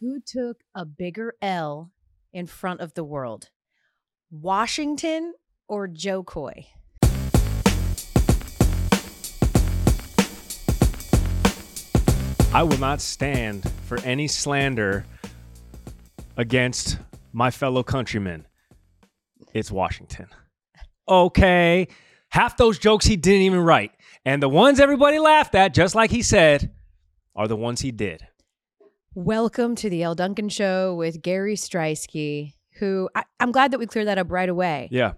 Who took a bigger L in front of the world? Washington or Jo Koy? I will not stand for any slander against my fellow countrymen. It's Washington. Okay. Half those jokes he didn't even write. And the ones everybody laughed at, just like he said, are the ones he did. Welcome to the Elle Duncan Show with Gary Striewski, who I, I'm glad that we cleared that up right away. Yeah.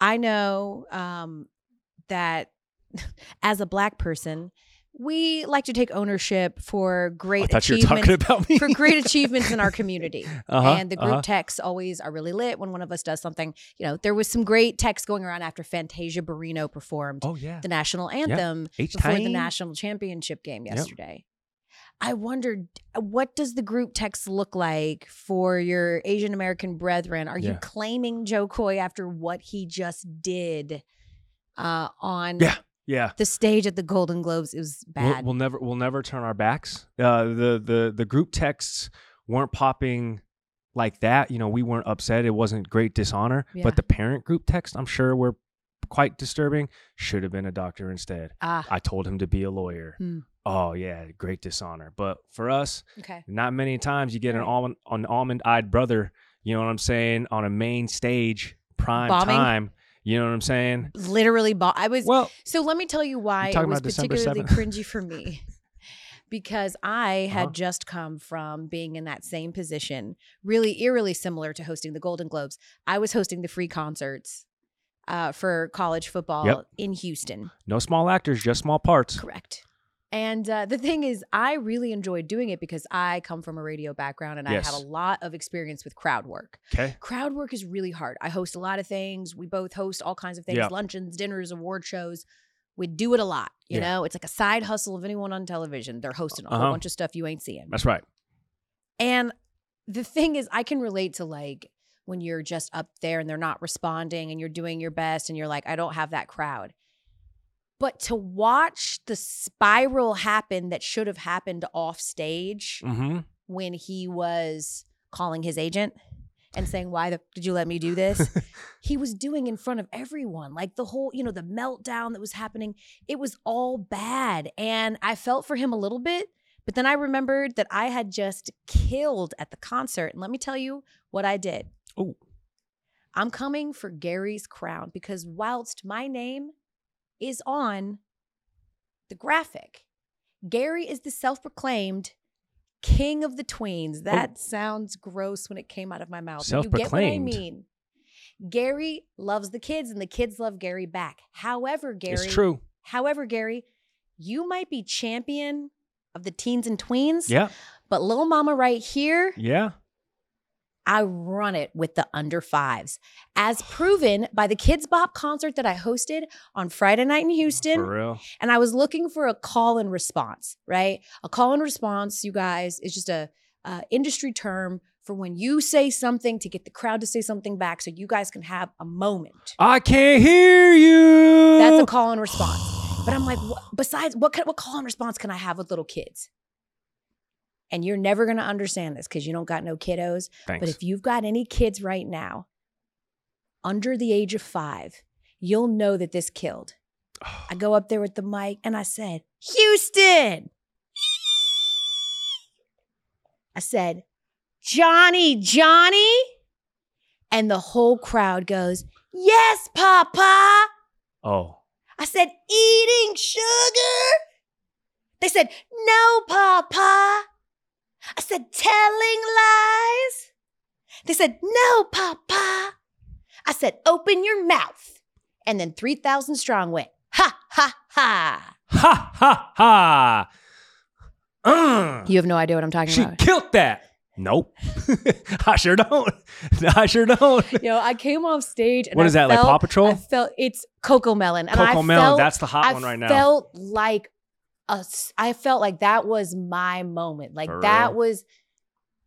I know um, that as a black person, we like to take ownership for I great thought you were talking achievements about me. for great achievements in our community. Uh-huh, and the group uh-huh. texts always are really lit when one of us does something. You know, there was some great texts going around after Fantasia Barrino performed Oh, yeah. the national anthem H before the national championship game yesterday. I wondered, what does the group text look like for your Asian American brethren? Are you claiming Jo Koy after what he just did uh, on Yeah. Yeah. the stage at the Golden Globes? It was We'll, bad. we'll never we'll never turn our backs. Uh, the the the group texts weren't popping like that. You know, we weren't upset. It wasn't great dishonor. Yeah. But the parent group text, I'm sure, were quite disturbing. Should have been a doctor instead. ah, I told him to be a lawyer. Hmm. Oh yeah, great dishonor. But for us, okay. not many times you get an almond an almond eyed brother. You know what I'm saying? On a main stage, prime Bombing? time. You know what I'm saying? Literally, bo- I was Well, So let me tell you why it was particularly cringy for me. Because I had Uh-huh. just come from being in that same position, really eerily similar to hosting the Golden Globes. I was hosting the free concerts uh, for college football Yep. in Houston. no small actors, just small parts. Correct. And uh, the thing is, I really enjoyed doing it because I come from a radio background and I have a lot of experience with crowd work. Okay. Crowd work is really hard. I host a lot of things. We both host all kinds of things Yeah. luncheons, dinners, award shows. We do it a lot. You Yeah. know, it's like a side hustle of anyone on television. They're hosting a whole Uh-huh. bunch of stuff you ain't seeing. That's right. And the thing is, I can relate to like when you're just up there and they're not responding and you're doing your best and you're like, I don't have that crowd. But to watch the spiral happen that should have happened off stage Mm-hmm. when he was calling his agent and saying, Why the, did you let me do this? he was doing in front of everyone. Like the whole, you know, the meltdown that was happening, it was all bad. And I felt for him a little bit, but then I remembered that I had just killed at the concert. And let me tell you what I did. Oh. I'm coming for Gary's crown because whilst my name is on the graphic, Gary is the self proclaimed king of the tweens. Oh. That sounds gross when it came out of my mouth. get what I mean. Gary loves the kids and the kids love Gary back. However, Gary, It's true. however, Gary, you might be champion of the teens and tweens, Yeah. but little mama right here, Yeah. I run it with the under fives, as proven by the Kidz Bop concert that I hosted on Friday night in Houston. For real. And I was looking for a call and response, right? A call and response, you guys, is just a uh, industry term for when you say something to get the crowd to say something back, so you guys can have a moment. I can't hear you. That's a call and response. But I'm like, wh- besides, what kind, what call and response can I have with little kids? And you're never gonna understand this because you don't got no kiddos. Thanks. But if you've got any kids right now under the age of five, you'll know that this killed. I go up there with the mic and I said, Houston. I said, Johnny, Johnny. And the whole crowd goes, Yes, Papa. oh. I said, Eating sugar. They said, No, Papa. I said, Telling lies. They said, No, Papa. I said, Open your mouth. And then 3,000 strong went, Ha, ha, ha. Ha ha ha. Uh, You have no idea what I'm talking she about. She killed that. Nope. I sure don't. I sure don't. You know, I came off stage and What I is that, like felt- Paw Patrol? I felt it's Cocomelon. And I Cocomelon. felt- That's the hot I one right now. felt like a, I felt like that was my moment. Like For that real? was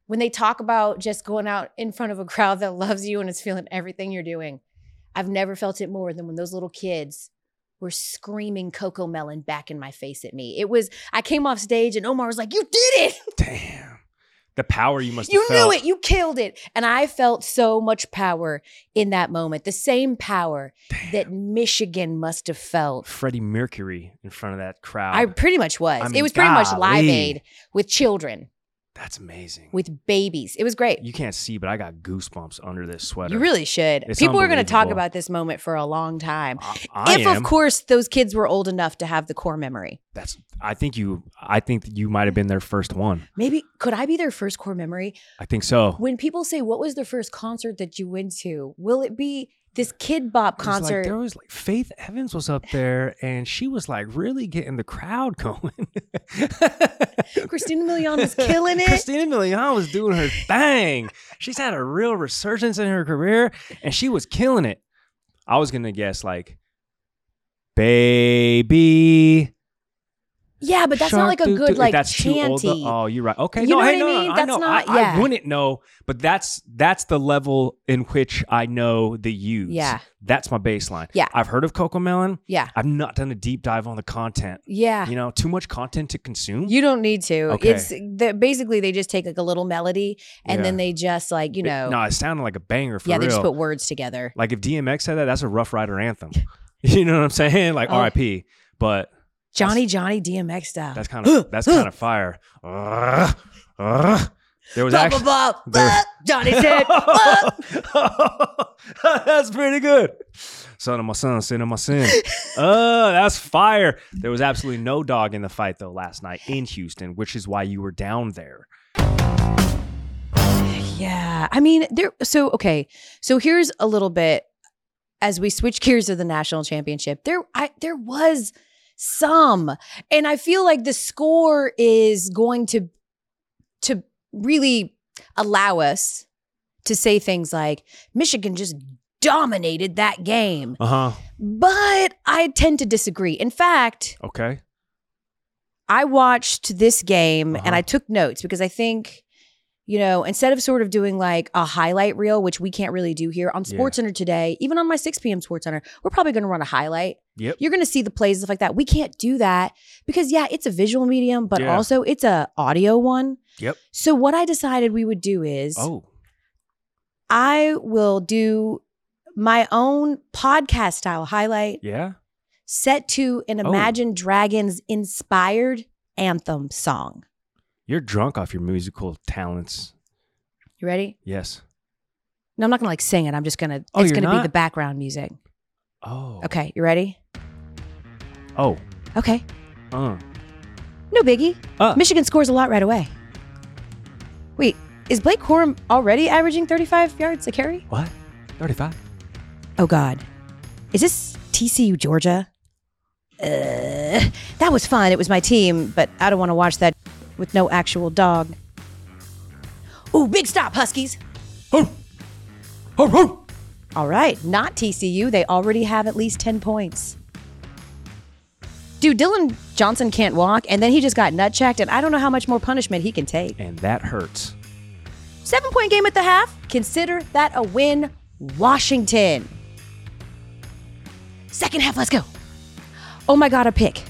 when they talk about just going out in front of a crowd that loves you and is feeling everything you're doing. I've never felt it more than when those little kids were screaming Cocomelon back in my face at me. It was I came off stage and Omar was like, "You did it." Damn. The power you must have You knew it. You killed it. And I felt so much power in that moment. The same power that Michigan must have felt. Freddie Mercury in front of that crowd. I pretty much was. I it mean, was pretty much Live. Aid with children, That's amazing. with babies. It was great. you can't see, but I got goosebumps under this sweater. You really should. It's People are going to talk about this moment for a long time. I, I if, am. of course, those kids were old enough to have the core memory. That's. I think you. I think you might have been their first one. Maybe could I be their first core memory? I think so. When people say, "What was the first concert that you went to?" Will it be this Kid Bop was like- concert? there was like Faith Evans was up there, and she was like really getting the crowd going. Christina Milian was killing it. Christina Milian was doing her thing. She's had a real resurgence in her career, and she was killing it. I was gonna guess like, baby. Yeah, but that's not like a good like that's too old. chanty. Oh, you're right. Okay, You no, know hey, what I mean? no, I That's know. not- I, yeah. I wouldn't know, but that's that's the level in which I know the use. Yeah. that's my baseline. Yeah. I've heard of Cocomelon. Yeah, I've not done a deep dive on the content. yeah. You know, too much content to consume. You don't need to. Okay. It's basically they just take like a little melody and Yeah. then they just like you It- know, no, it sounded like a banger for yeah, real. they just put words together. like if DMX said that, that's a Rough Rider anthem. you know what I'm saying? Like Oh. R.I.P. But Johnny Johnny DMX style. that's kind of that's kind of fire. There was actually there- blah. Johnny's head. that's pretty good. Son of my son, sin of my sin. uh, that's fire. There was absolutely no dog in the fight though last night in Houston, which is why you were down there. Yeah. I mean, there so okay. So here's a little bit as we switch gears to the national championship. There I there was some and I feel like the score is going to to really allow us to say things like Michigan just dominated that game. Uh huh. But I tend to disagree. In fact, Okay. I watched this game Uh-huh. and I took notes because I think, you know, instead of sort of doing like a highlight reel, which we can't really do here on Yeah. Sports Center today, even on my 6 p.m. Sports Center, we're probably going to run a highlight. Yep. You're going to see the plays and stuff like that. We can't do that because yeah, it's a visual medium, but Yeah. also it's a audio one. Yep. So what I decided we would do is Oh. I will do my own podcast style highlight Yeah. set to an Oh. Imagine Dragons inspired anthem song. You're drunk off your musical talents. You ready? Yes. No, I'm not gonna like sing it. I'm just gonna. Oh, it's you're gonna be not? the background music. Oh. Okay, you ready? Oh. Okay, Uh. no biggie. Uh. Michigan scores a lot right away. Wait, is Blake Corum already averaging 35 yards a carry? What? 35. Oh God, is this TCU Georgia? Uh, that was fun. It was my team, but I don't want to watch that with no actual dog. Ooh, big stop, Huskies. All right, not TCU. They already have at least 10 points. Dude, Dillon Johnson can't walk, and then he just got nut checked, and I don't know how much more punishment he can take. And that hurts. Seven point game at the half. Consider that a win, Washington. Second half, let's go. Oh my God, a pick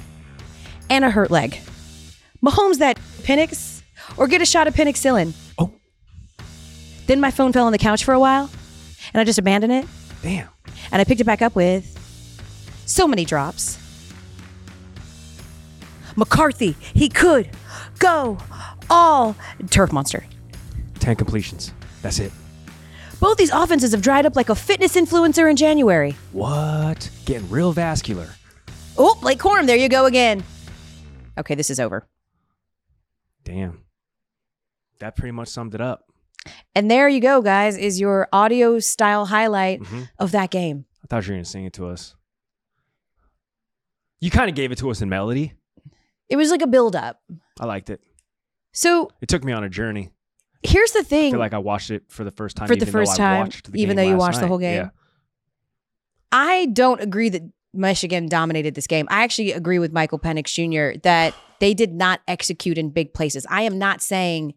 and a hurt leg. Mahomes that Penix or get a shot of penicillin. Oh. Then my phone fell on the couch for a while, and I just abandoned it. Damn. And I picked it back up with so many drops. McCarthy, he could go all turf monster. 10 completions. That's it. Both these offenses have dried up like a fitness influencer in January. What? Getting real vascular. Oh, Blake Corum, there you go again. Okay, this is over. Damn. That pretty much summed it up. And there you go, guys, is your audio style highlight hmm of that game. I thought you were going to sing it to us. You kind of gave it to us in melody. It was like a build up. I liked it. So It took me on a journey. here's the thing. I feel like I watched it for the first time. For the even though first time, the even though you watched the whole game? Yeah. I don't agree that Michigan dominated this game. I actually agree with Michael Penix Jr. that they did not execute in big places. I am not saying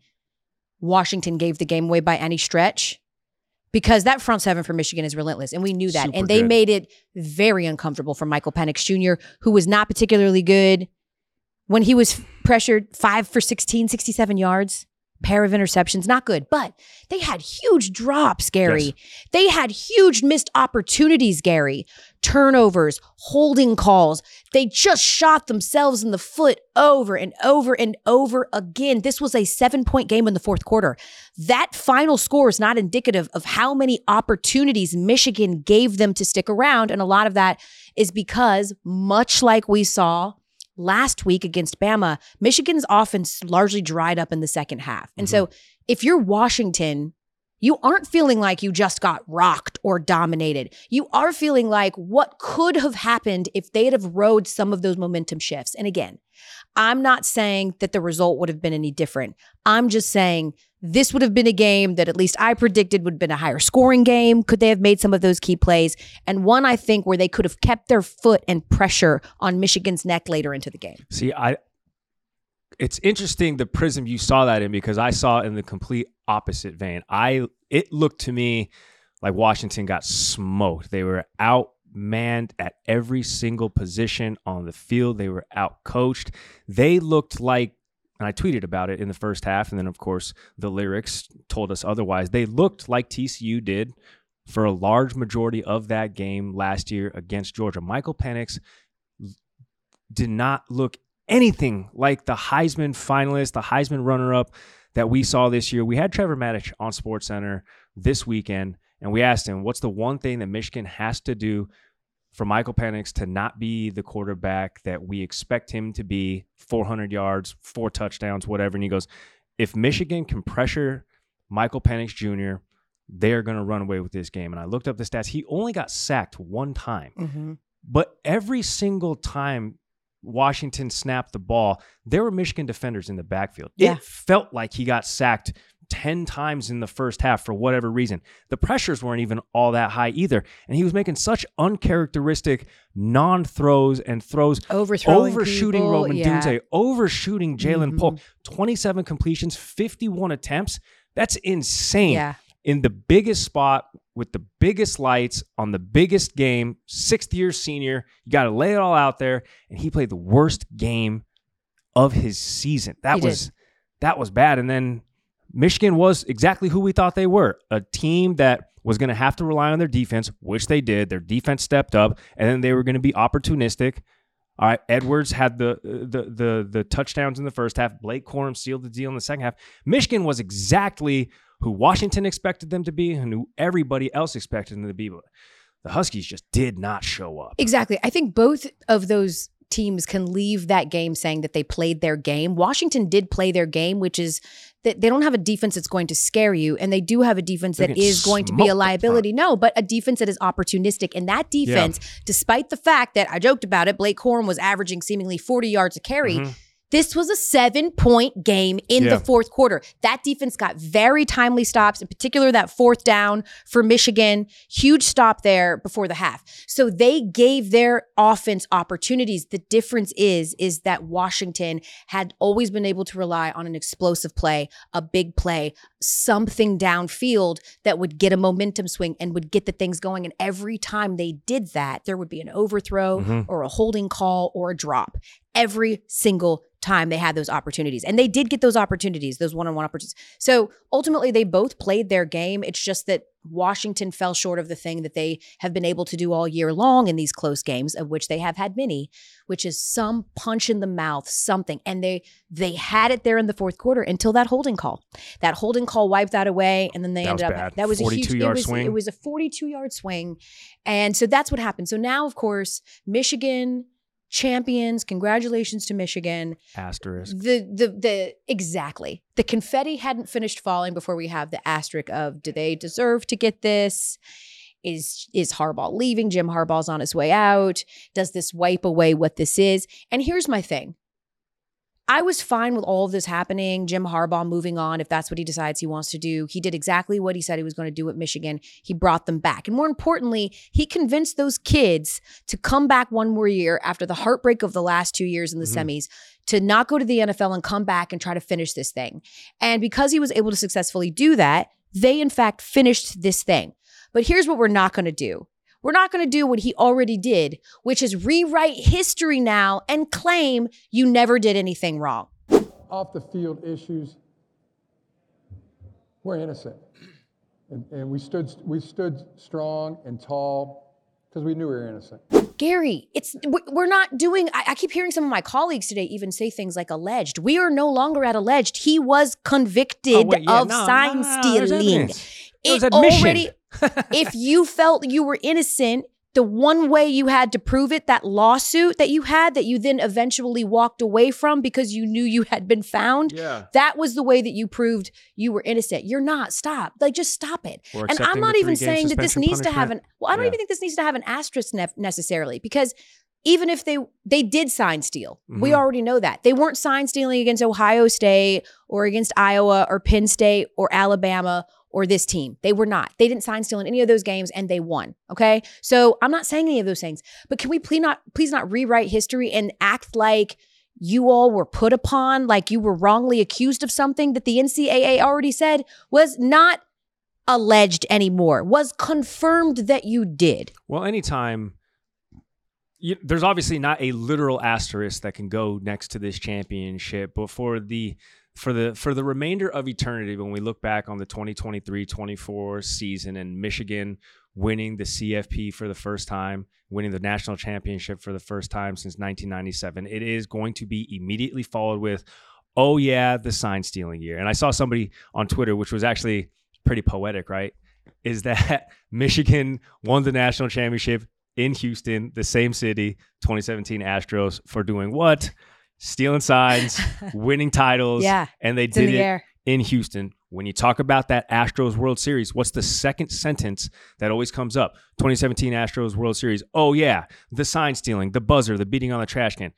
Washington gave the game away by any stretch because that front seven for Michigan is relentless. And we knew that. Super and they good. made it very uncomfortable for Michael Penix Jr., who was not particularly good when he was pressured five for 16, 67 yards. Pair of interceptions, not good, but they had huge drops, Gary. Yes. They had huge missed opportunities, Gary. Turnovers, holding calls. They just shot themselves in the foot over and over and over again. This was a seven point game in the fourth quarter. That final score is not indicative of how many opportunities Michigan gave them to stick around. And a lot of that is because, much like we saw last week against Bama, Michigan's offense largely dried up in the second half. And so mm-hmm. if you're Washington, you aren't feeling like you just got rocked or dominated. You are feeling like what could have happened if they'd have rode some of those momentum shifts. And again, I'm not saying that the result would have been any different. I'm just saying this would have been a game that at least I predicted would have been a higher scoring game. Could they have made some of those key plays? And one I think where they could have kept their foot and pressure on Michigan's neck later into the game. See, I it's interesting the prism you saw that in because I saw it in the complete opposite vein. I it looked to me like Washington got smoked. They were outmanned at every single position on the field. They were out coached. They looked like and I tweeted about it in the first half, and then of course the lyrics told us otherwise. They looked like TCU did for a large majority of that game last year against Georgia. Michael Penix did not look anything like the Heisman finalist, the Heisman runner up that we saw this year. We had Trevor Matich on Sports Center this weekend, and we asked him, what's the one thing that Michigan has to do for Michael Penix to not be the quarterback that we expect him to be 400 yards, four touchdowns, whatever? And he goes, if Michigan can pressure Michael Penix Jr., they're going to run away with this game. And I looked up the stats. He only got sacked one time. Mm-hmm. But every single time Washington snapped the ball, there were Michigan defenders in the backfield. Yeah. It felt like he got sacked 10 times in the first half for whatever reason. The pressures weren't even all that high either. And he was making such uncharacteristic non throws and throws, overshooting people, Roman yeah. Dunze, overshooting Ja'Lynn Mhm. Polk, 27 completions, 51 attempts. That's insane Yeah. in the biggest spot with the biggest lights on the biggest game, sixth year senior. You got to lay it all out there. And he played the worst game of his season. That He did. was that was bad. And then Michigan was exactly who we thought they were a team that was going to have to rely on their defense, which they did. Their defense stepped up, and then they were going to be opportunistic. All right, Edwards had the the the the touchdowns in the first half. Blake Corum sealed the deal in the second half. Michigan was exactly who Washington expected them to be and who everybody else expected them to be. But the Huskies just did not show up. Exactly. I think both of those teams can leave that game saying that they played their game. Washington did play their game, which is that they don't have a defense that's going to scare you, and they do have a defense They're that going to be a liability. No, but a defense that is opportunistic. And that defense, despite the fact that I joked about it, Blake Corum was averaging seemingly 40 yards a carry. Mhm. This was a seven point game in Yeah. the fourth quarter. That defense got very timely stops, in particular that fourth down for Michigan. Huge stop there before the half. So they gave their offense opportunities. The difference is, is that Washington had always been able to rely on an explosive play, a big play, something downfield that would get a momentum swing and would get the things going. And every time they did that, there would be an overthrow Mhm. or a holding call or a drop every single time they had those opportunities. And they did get those opportunities, those one on one opportunities. So ultimately, they both played their game. It's just that Washington fell short of the thing that they have been able to do all year long in these close games, of which they have had many, which is some punch in the mouth, something. And they they had it there in the fourth quarter until that holding call. That holding call wiped that away, and then they That ended up bad. that was a huge 42 yard it was, swing. It was a 42 yard swing. And so that's what happened. So now, of course, Michigan champions. Congratulations to Michigan. Asterisk. The the the exactly. The confetti hadn't finished falling before we have the asterisk of do they deserve to get this? Is is Harbaugh leaving? Jim Harbaugh's on his way out. Does this wipe away what this is? And here's my thing. I was fine with all of this happening. Jim Harbaugh moving on, if that's what he decides he wants to do. He did exactly what he said he was going to do at Michigan. He brought them back. And more importantly, he convinced those kids to come back one more year after the heartbreak of the last two years in the Mhm. semis to not go to the NFL and come back and try to finish this thing. And because he was able to successfully do that, they in fact finished this thing. But here's what we're not going to do. We're not going to do what he already did, which is rewrite history now and claim you never did anything wrong. off the field issues we're innocent. And, and we stood we stood strong and tall because we knew we were innocent. Gary, it's we- we're not doing. I, I keep hearing some of my colleagues today even say things like alleged. We are no longer at alleged. He was convicted Oh, wait, yeah, of no, sign no, no, there's stealing. evidence. There's It already. If you felt you were innocent, the one way you had to prove it, that lawsuit that you had, that you then eventually walked away from because you knew you had been found. Yeah. That was the way that you proved you were innocent. You're not. Stop. Like, just stop it. And I'm not even saying that this needs to have an. Well, I don't Yeah. even think this needs to have an asterisk ne- necessarily because even if they they did sign steal, we Mhm. already know that they weren't sign stealing against Ohio State or against Iowa or Penn State or Alabama or this team. They were not. They didn't sign steal in any of those games and they won. Okay. So I'm not saying any of those things, but can we please not please not rewrite history and act like you all were put upon, like you were wrongly accused of something that the NCAA already said was not alleged anymore, was confirmed that you did. Well, anytime you, there's obviously not a literal asterisk that can go next to this championship, but for the for the for the remainder of eternity, when we look back on the 2023-24 season and Michigan winning the CFP for the first time, winning the national championship for the first time since 1997, it is going to be immediately followed with, "Oh yeah, the sign stealing year." And I saw somebody on Twitter, which was actually pretty poetic, right? Is that Michigan won the national championship in Houston, the same city, 2017 Astros, for doing what? Stealing signs, winning titles, Yeah, and they did the it air. in Houston. When you talk about that Astros World Series, what's the second sentence that always comes up? 2017 Astros World Series. Oh yeah, the sign stealing, the buzzer, the beating on the trash can.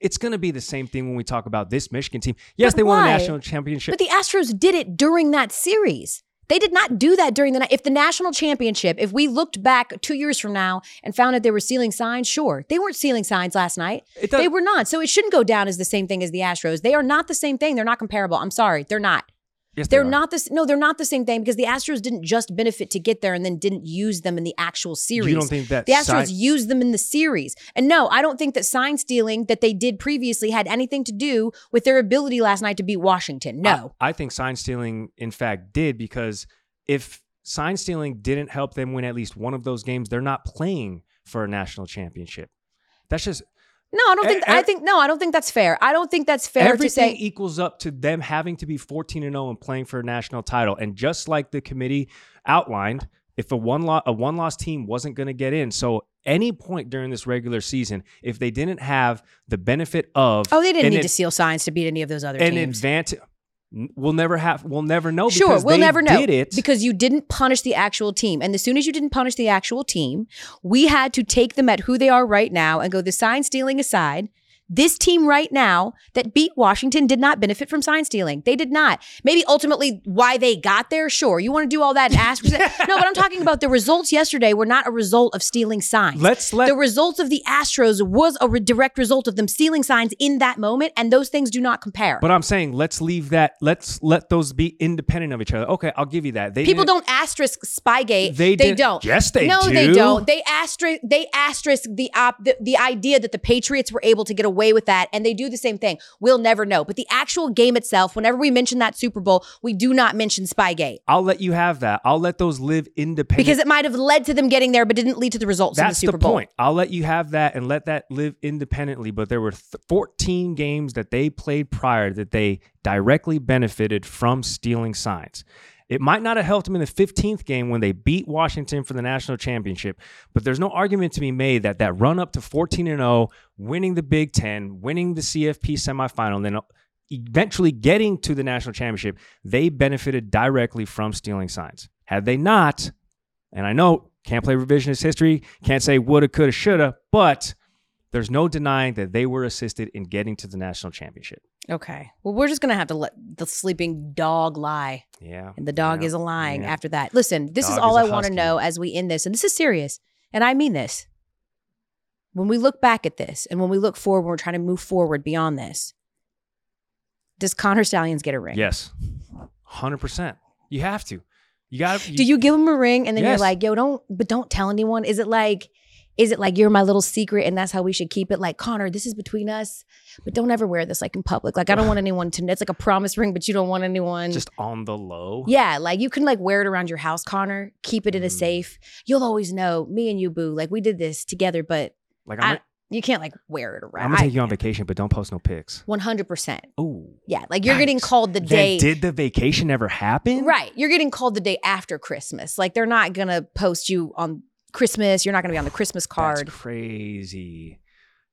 It's going to be the same thing when we talk about this Michigan team. Yes, But they won the why? national championship. But the Astros did it during that series. They did not do that during the night. If the national championship, if we looked back two years from now and found that they were stealing signs, sure. They weren't stealing signs last night. They were not. So it shouldn't go down as the same thing as the Astros. They are not the same thing. They're not comparable. I'm sorry. They're not. Yes, they They're are. not this. No, they're not the same thing because the Astros didn't just benefit to get there and then didn't use them in the actual series. You don't think that the Astros used them in the series? And no, I don't think that sign stealing that they did previously had anything to do with their ability last night to beat Washington. No. I, I think sign stealing, in fact, did because if sign stealing didn't help them win at least one of those games, they're not playing for a national championship. That's just No, I don't think. E- I think no, I don't think that's fair. I don't think that's fair to say. equals up to them having to be 14 and 0 and playing for a national title. And just like the committee outlined, if a one lo- a one loss team wasn't going to get in, so any point during this regular season, if they didn't have the benefit of Oh, they didn't need ad- to seal signs to beat any of those other an teams. advantage. We'll never have. We'll never know. Sure, because we'll never know Did it because you didn't punish the actual team. And as soon as you didn't punish the actual team, we had to take them at who they are right now and go the sign stealing aside. This team right now that beat Washington did not benefit from sign stealing. They did not. Maybe ultimately why they got there, sure. You want to do all that and ask? no, but I'm talking about the results yesterday were not a result of stealing signs. Let's let the results of the Astros was a re- direct result of them stealing signs in that moment, and those things do not compare. But I'm saying let's leave that. Let's let those be independent of each other. Okay, I'll give you that. They People don't asterisk Spygate. They They, don't. Yes, they no, do. they don't. They asterisk. They asterisk the op the, the idea that the Patriots were able to get away with that, and they do the same thing. We'll never know. But the actual game itself, whenever we mention that Super Bowl, we do not mention Spygate I'll let you have that. I'll let those live independent. because it might have led to them getting there, but didn't lead to the results in the That's Super the Bowl. point. I'll let you have that and let that live independently. But there were th- 14 games that they played prior that they directly benefited from stealing signs. It might not have helped them in the 15th game when they beat Washington for the national championship, but there's no argument to be made that that run up to 14 and 0, winning the Big 10, winning the CFP semifinal, and then eventually getting to the national championship, they benefited directly from stealing signs. Had they not, and I know can't play revisionist history, can't say woulda, coulda, shoulda, but there's no denying that they were assisted in getting to the national championship. Okay. Well, we're just gonna have to let the sleeping dog lie. Yeah. And the dog yeah, is lying yeah. after that. Listen, this is all is I want to know as we end this. And this is serious. And I mean this. When we look back at this and when we look forward, when we're trying to move forward beyond this, does Connor Stalions get a ring? Yes. 100%. You have to. You got to. Do you give him a ring and then Yes. you're like, yo, don't, but don't tell anyone? Is it like, Is it like you're my little secret and that's how we should keep it? Like, Connor, this is between us, but don't ever wear this like in public. Like, I don't want anyone to, it's like a promise ring, but you don't want anyone. Just on the low. yeah, like you can like wear it around your house, Connor. Keep it in a Mm. safe. You'll always know me and you, boo. Like we did this together, but Like I- I'm, you can't like wear it around. I'm gonna take you on vacation, but don't post no pics. One hundred percent. Oh, Yeah, like you're getting called the then day. did the vacation ever happen? Right. You're getting called the day after Christmas. Like they're not going to post you on Christmas. You're not going to be on the Christmas card. That's crazy.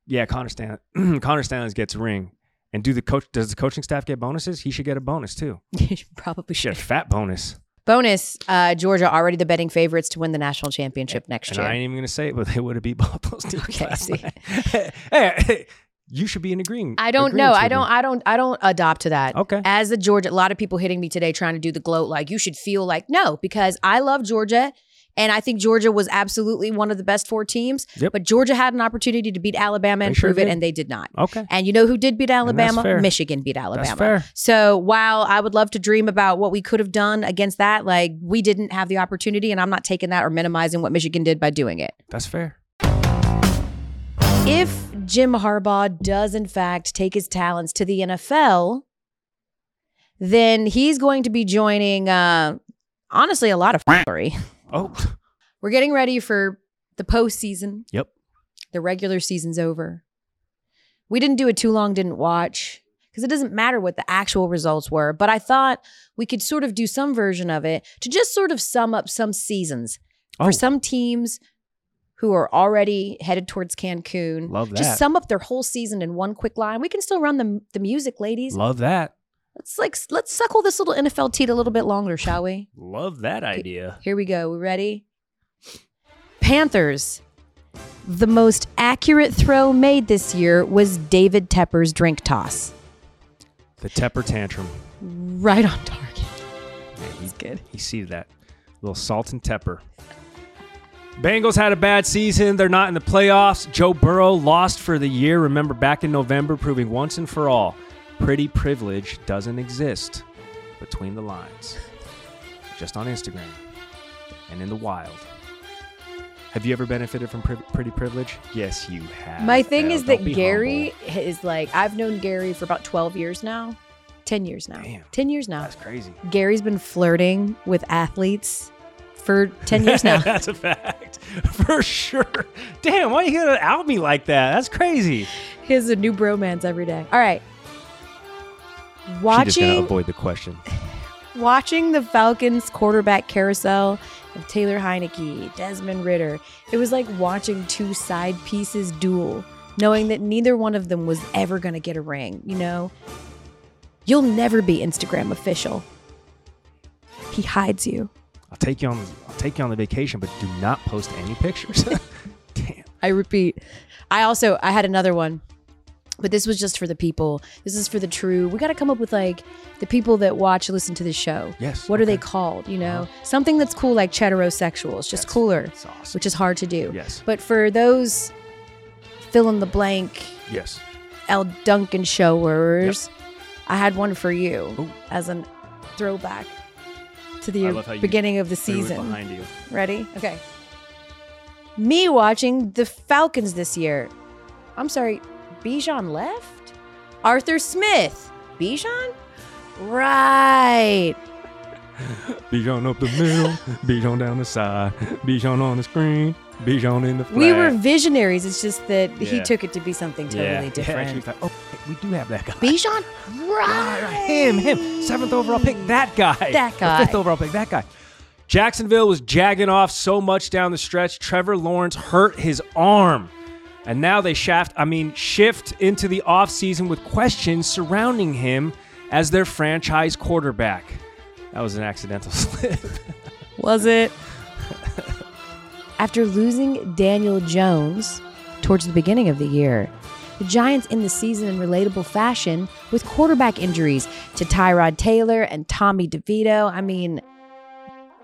Yeah, Connor Stan Connor Stanley gets a ring. And do the coach does the coaching staff get bonuses? He should get a bonus too. you probably He should get a fat bonus. Bonus uh, Georgia already the betting favorites to win the national championship next And year. I ain't even gonna say it, but they would have beat both those teams Okay, last see. night. hey, hey, you should be in agreement. I don't know. I don't. I don't. I don't adopt to that. Okay. As a Georgia, a lot of people hitting me today trying to do the gloat. Like you should feel like no, because I love Georgia, and I think Georgia was absolutely one of the best four teams. Yep. But Georgia had an opportunity to beat Alabama and They sure prove it, and they did not. Okay. And you know who did beat Alabama? Michigan beat Alabama. That's fair. So while I would love to dream about what we could have done against that, like we didn't have the opportunity, and I'm not taking that or minimizing what Michigan did by doing it. That's fair. If Jim Harbaugh does in fact take his talents to the NFL, then he's going to be joining uh honestly a lot of foolery. Oh, We're getting ready for the postseason. Yep. The regular season's over. We didn't do it too long, didn't watch, because it doesn't matter what the actual results were. But I thought we could sort of do some version of it to just sort of sum up some seasons oh for some teams who are already headed towards Cancun. love that. Just sum up their whole season in one quick line. We can still run the the music, ladies. love that. Let's like let's suckle this little NFL teat a little bit longer, shall we? Love that idea. Here we go. We ready? Panthers. The most accurate throw made this year was David Tepper's drink toss. The Tepper tantrum. Right on target. He, That's good. he seeded that. little salt and Tepper. Bengals had a bad season. They're not in the playoffs. Joe Burrow lost for the year. Remember back in November, proving once and for all, pretty privilege doesn't exist between the lines. Just on Instagram and in the wild. Have you ever benefited from pri- pretty privilege? Yes, you have. My thing Elle. is that Don't Gary humble. is like I've known Gary for about 12 years now. 10 years now. Damn. 10 years now. That's crazy. Gary's been flirting with athletes for 10 years now. That's a fact. For sure. Damn, why are you gonna out me like that? That's crazy. he has a new bromance every day. All right. She just gonna Watching avoid the question. watching the Falcons quarterback carousel of Taylor Heinicke, Desmond Ridder, it was like watching two side pieces duel, knowing that neither one of them was ever going to get a ring, you know? You'll never be Instagram official. He hides you. I'll take you on I'll take you on the vacation, but do not post any pictures. Damn. I repeat. I also I had another one. But this was just for the people. This is for the true. We got to come up with like the people that watch listen to the show. Yes. What are they called, you know? Uh-huh. Something that's cool like heterosexual. It's just That's- cooler. that's awesome. which is hard to do. Yes. But for those fill in the blank Yes. Elle Duncan showers, I had one for you Ooh. as a throwback to the love how you beginning of the season. behind you. Ready? Okay. Me watching the Falcons this year. I'm sorry, Bijan left? Arthur Smith. Bijan? Right. Bijan up the middle, Bijan down the side, Bijan on the screen, Bijan in the flat. We were visionaries. It's just that he took it to be something totally yeah. Yeah, different. actually, thought, oh, we do have that guy. Bijan? Right, right, him, him. Seventh overall pick, that guy. That Or guy. Fifth overall pick, that guy. Jacksonville was jagging off so much down the stretch. Trevor Lawrence hurt his arm. And now they shaft, I mean, shift into the offseason with questions surrounding him as their franchise quarterback. That was an accidental slip. Was it? After losing Daniel Jones towards the beginning of the year, the Giants end the season in relatable fashion with quarterback injuries to Tyrod Taylor and Tommy DeVito. I mean,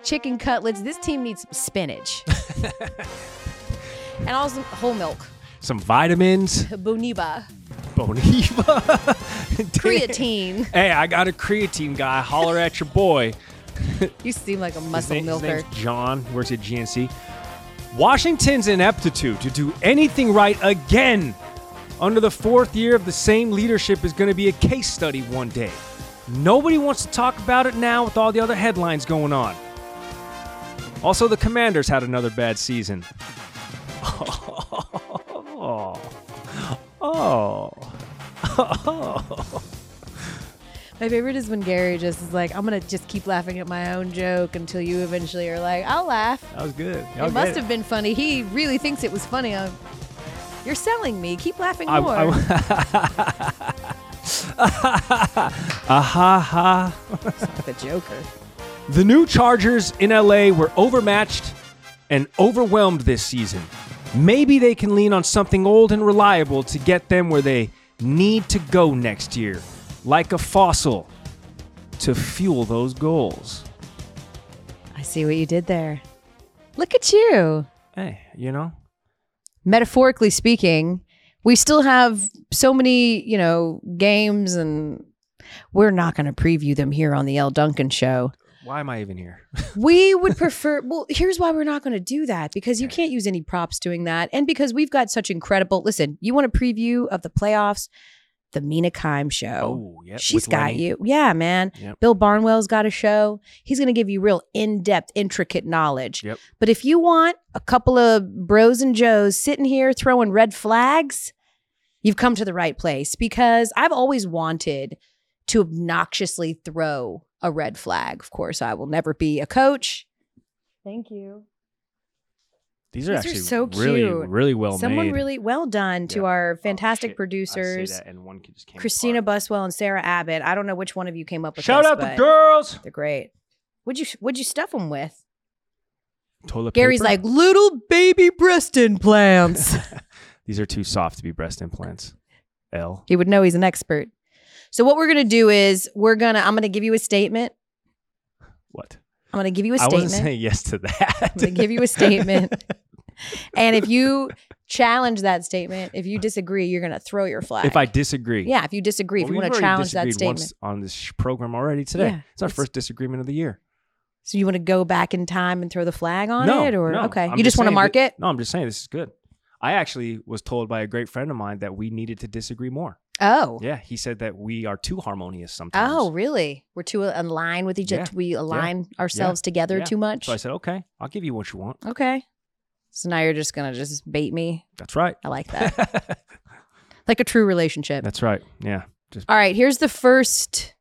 chicken cutlets. This team needs some spinach. and also whole milk. Some vitamins. Boniva. Boniva. Creatine. Hey, I got a creatine guy. Holler at your boy. You seem like a His, muscle name, his milker. name's John. Works at GNC. Washington's ineptitude to do anything right again under the fourth year of the same leadership is going to be a case study one day. Nobody wants to talk about it now with all the other headlines going on. Also, the Commanders had another bad season. Oh. oh. My favorite is when Gary just is like, I'm gonna just keep laughing at my own joke until you eventually are like, I'll laugh. That was good. Y'all it must have been funny. He really thinks it was funny. Um, you're selling me. Keep laughing I- more. I- Ah ha ha. like the Joker. The new Chargers in LA were overmatched and overwhelmed this season. Maybe they can lean on something old and reliable to get them where they need to go next year, like a fossil, to fuel those goals. I see what you did there. Look at you. Hey, you know? Metaphorically speaking, we still have so many, you know, games and we're not going to preview them here on the Elle Duncan show. Why am I even here? We would prefer, well, here's why we're not going to do that because you can't use any props doing that. And because we've got such incredible, listen, you want a preview of the playoffs? The Mina Kime show. Oh, yep, She's with got Lenny. you. Yeah, man. Yep. Bill Barnwell's got a show. He's going to give you real in depth, intricate knowledge. Yep. But if you want a couple of bros and Joes sitting here throwing red flags, you've come to the right place because I've always wanted to obnoxiously throw a red flag. Of course, I will never be a coach. Thank you. These are These are actually so really, cute. really well made. Someone made. really well done to Yeah. our Oh, fantastic shit. I say producers, that and one kid just came Christina apart. Buswell and Sarah Abbott. I don't know which one of you came up with Shout this, out the girls. They're great. What'd you What'd you stuff them with? Toilet Gary's paper? like little baby breast implants. These are too soft to be breast implants. Elle he would know he's an expert. So what we're gonna do is we're gonna I'm gonna give you a statement. What? I'm gonna give you a statement. wasn't saying yes to that. I'm gonna give you a statement. and if you challenge that statement, if you disagree, you're gonna throw your flag. if I disagree. yeah, if you disagree, Well, if you want to challenge that statement, on this program already today. Yeah, it's our it's- first disagreement of the year. so you want to go back in time and throw the flag on no, it, or no, okay, I'm you just want to mark that- it? No, I'm just saying this is good. I actually was told by a great friend of mine that we needed to disagree more. Oh, Yeah, he said that we are too harmonious sometimes. oh, really? We're too aligned with each other. Yeah, We align ourselves together yeah. too much. So I said, okay, I'll give you what you want. Okay. So now you're just gonna just bait me. That's right. I like that. like a true relationship. That's right. Yeah. Just All right, here's the first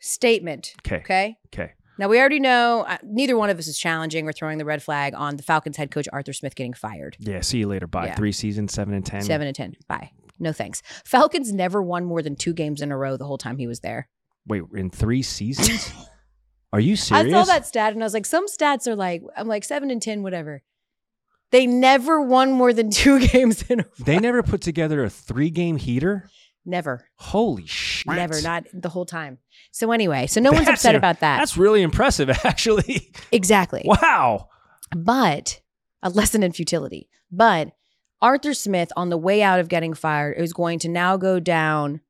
statement. okay. Okay. Okay. Now we already know uh, neither one of us is challenging or throwing the red flag on the Falcons head coach Arthur Smith getting fired. Yeah. See you later. Bye. Yeah. Three seasons, seven and ten. Seven and ten. Bye. No thanks. Falcons never won more than two games in a row the whole time he was there. Wait, in three seasons? Are you serious? I saw that stat and I was like, some stats are like, I'm like seven and ten, whatever. They never won more than two games in a row. They never put together a three-game heater. Never. Holy shit! Never, not the whole time. So anyway, so no one's upset a- about that. That's really impressive, actually. exactly. Wow. But a lesson in futility. But Arthur Smith, on the way out of getting fired, is going to now go down